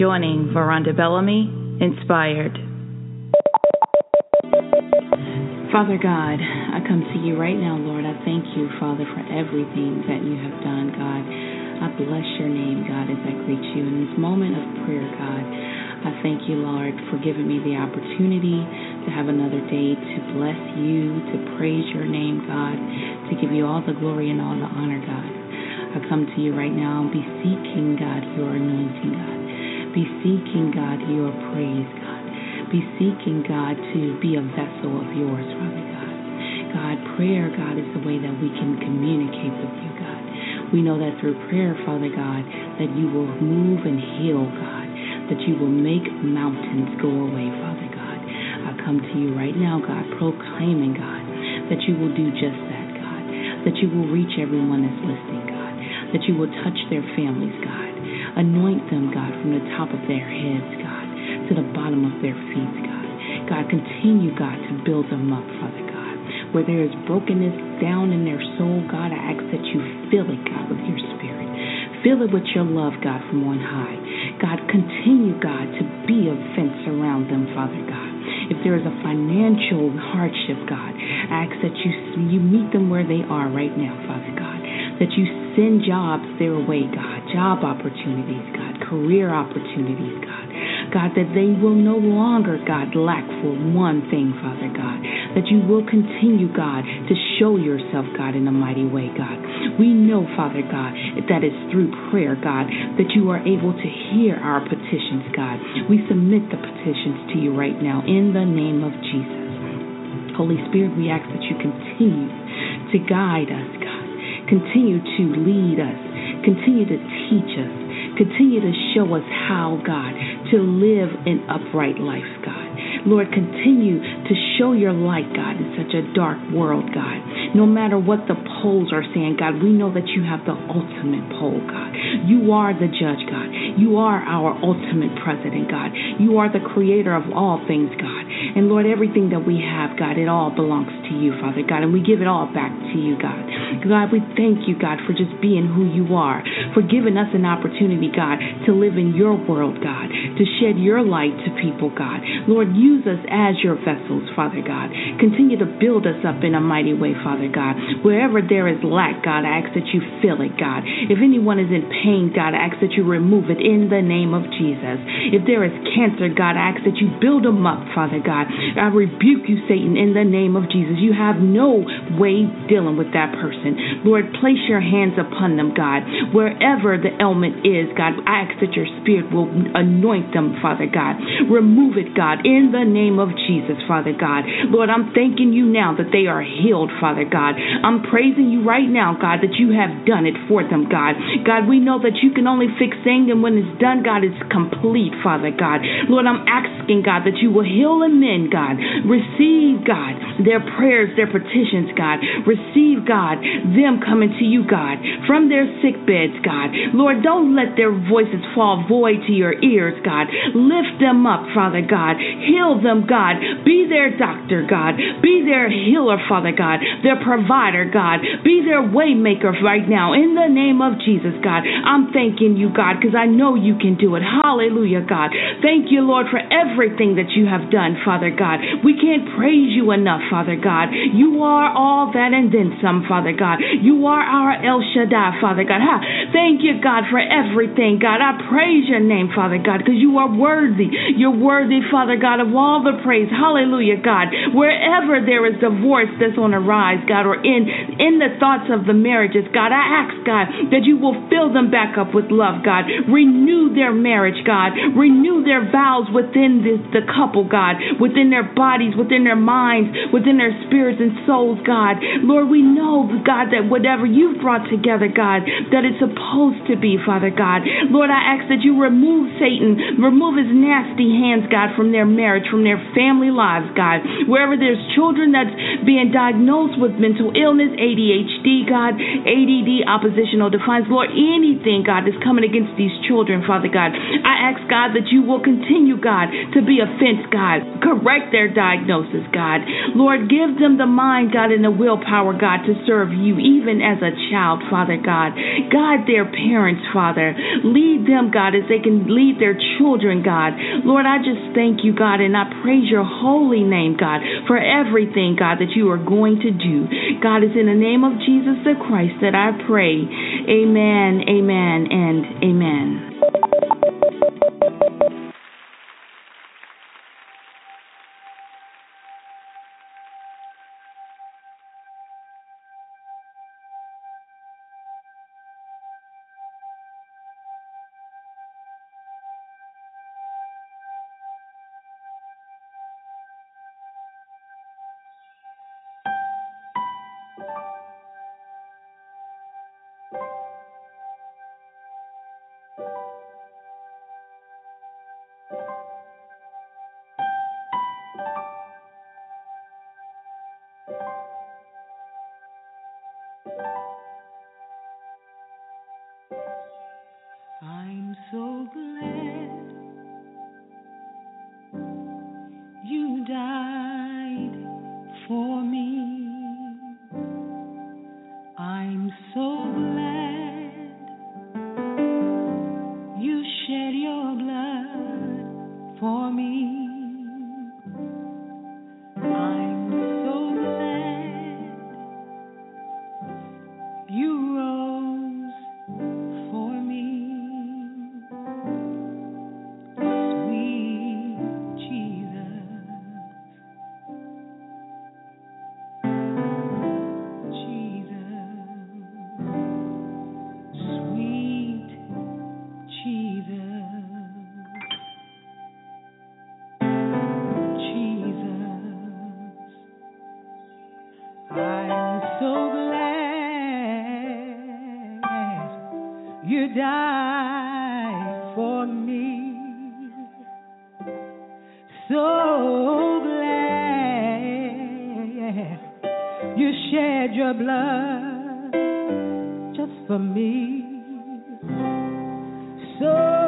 joining Veronda Bellamy Inspired. Father God, I come to you right now, Lord. I thank you, Father, for everything that you have done, God. I bless your name, God, as I greet you in this moment of prayer, God. I thank you, Lord, for giving me the opportunity to have another day to bless you, to praise your name, God, to give you all the glory and all the honor, God. I come to you right now and be seeking, God, your anointing, God. Be seeking, God, your praise, God. Be seeking, God, to be a vessel of yours, Father God. God, prayer, God, is the way that we can communicate with you, God. We know that through prayer, Father God, that you will move and heal, God, that you will make mountains go away, Father God. I come to you right now, God, proclaiming, God, that you will do just that, God, that you will reach everyone that's listening, God that you will touch their families, God. Anoint them, God, from the top of their heads, God, to the bottom of their feet, God. God, continue, God, to build them up, Father God. Where there is brokenness down in their soul, God, I ask that you fill it, God, with your spirit. Fill it with your love, God, from on high. God, continue, God, to be a fence around them, Father God. If there is a financial hardship, God, I ask that you you meet them where they are right now, Father God. That you Send jobs their way, God, job opportunities, God, career opportunities, God. God, that they will no longer, God, lack for one thing, Father God. That you will continue, God, to show yourself, God, in a mighty way, God. We know, Father God, that it's through prayer, God, that you are able to hear our petitions, God. We submit the petitions to you right now in the name of Jesus. Holy Spirit, we ask that you continue to guide us, God Continue to lead us. Continue to teach us. Continue to show us how, God, to live an upright life, God. Lord, continue to show your light, God, in such a dark world, God. No matter what the polls are saying, God, we know that you have the ultimate poll, God. You are the judge, God. You are our ultimate president, God. You are the creator of all things, God. And Lord, everything that we have, God, it all belongs to you, Father God, and we give it all back to you, God. God, we thank you, God, for just being who you are, for giving us an opportunity, God, to live in your world, God, to shed your light to people, God. Lord, use us as your vessels, Father God. Continue to build us up in a mighty way, Father God. Wherever there is lack, God, I ask that you fill it, God. If anyone is in pain, God, I ask that you remove it in the name of Jesus. If there is cancer, God, I ask that you build them up, Father God. I rebuke you, Satan, in the name of Jesus. You have no way dealing with that person person. Lord, place your hands upon them, God. Wherever the ailment is, God, I ask that your spirit will anoint them, Father God. Remove it, God, in the name of Jesus, Father God. Lord, I'm thanking you now that they are healed, Father God. I'm praising you right now, God, that you have done it for them, God. God, we know that you can only fix things, and when it's done, God, it's complete, Father God. Lord, I'm asking, God, that you will heal and mend, God. Receive, God, their prayers, their petitions, God. Receive, God, them coming to you, God, from their sick beds, God. Lord, don't let their voices fall void to your ears, God. Lift them up, Father God. Heal them, God. Be their doctor, God. Be their healer, Father God. Their provider, God. Be their waymaker right now. In the name of Jesus, God. I'm thanking you, God, because I know you can do it. Hallelujah, God. Thank you, Lord, for everything that you have done, Father God. We can't praise you enough, Father God. You are all that and then some, Father God. You are our El Shaddai, Father God. Ha. Thank you, God, for everything, God. I praise your name, Father God, because you are worthy. You're worthy, Father God, of all the praise. Hallelujah, God. Wherever there is divorce that's on the rise, God, or in in the thoughts of the marriages, God, I ask, God, that you will fill them back up with love, God. Renew their marriage, God. Renew their vows within the, the couple, God, within their bodies, within their minds, within their spirits and souls, God. Lord, we know, God, that whatever you've brought together, God, that it's supposed to be, Father God. Lord, I ask that you remove Satan, remove his nasty hands, God, from their marriage, from their family lives, God. Wherever there's children that's being diagnosed with mental illness, ADHD, God, ADD, oppositional defiance, Lord, anything, God, that's coming against these children, Father God. I ask, God, that you will continue, God, to be a fence, God. Correct their diagnosis, God. Lord, give them the mind, God, and the willpower, God, to serve you, even as a child, Father God. Guide their parents, Father. Lead them, God, as they can lead their children, God. Lord, I just thank you, God, and I praise your holy name, God, for everything, God, that you are going to do. God, it's in the name of Jesus the Christ that I pray. Amen, amen, and amen. I'm so glad you died for me. So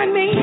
on me.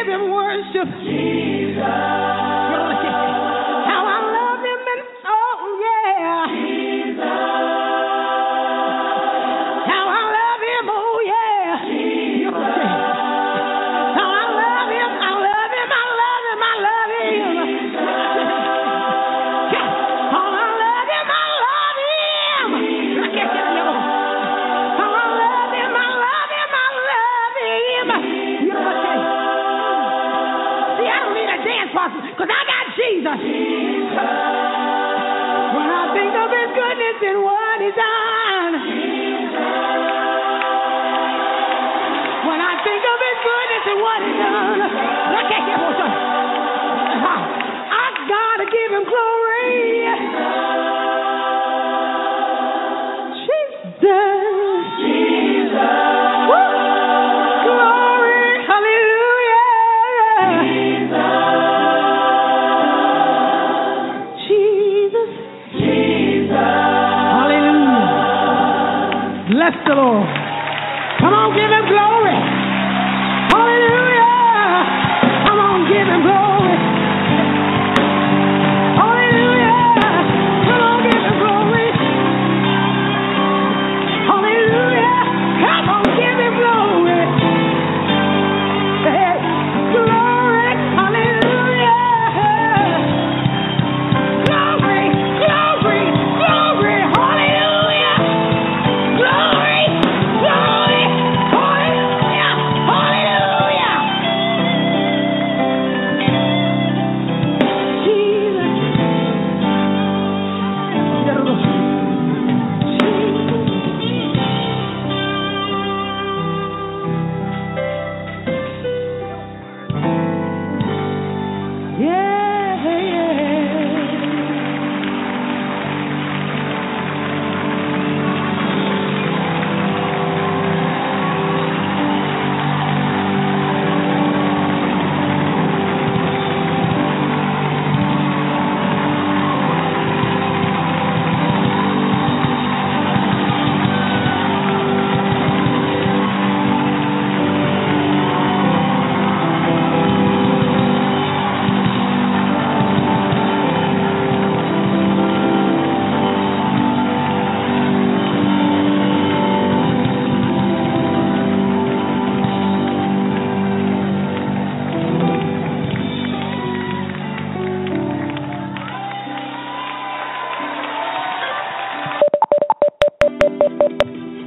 give him worship. Jesus. is because I got Jesus. Jesus. When I think of his goodness and what he's done. Jesus. Bless the Lord. Come on, give him glory. Hallelujah. Come on, give him glory.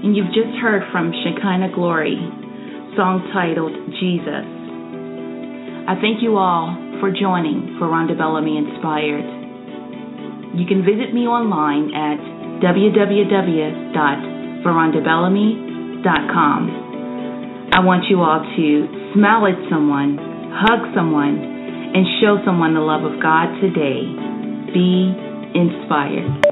Heard from Shekinah Glory, song titled Jesus. I thank you all for joining Veronda Bellamy Inspired. You can visit me online at www.verondabellamy.com. I want you all to smile at someone, hug someone, and show someone the love of God today. Be inspired.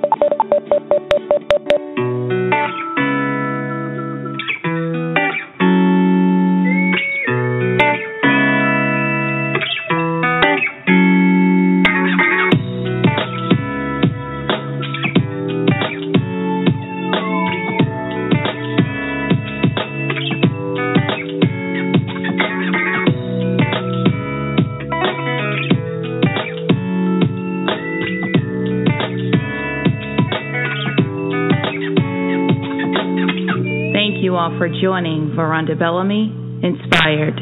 Joining Veronda Bellamy Inspired.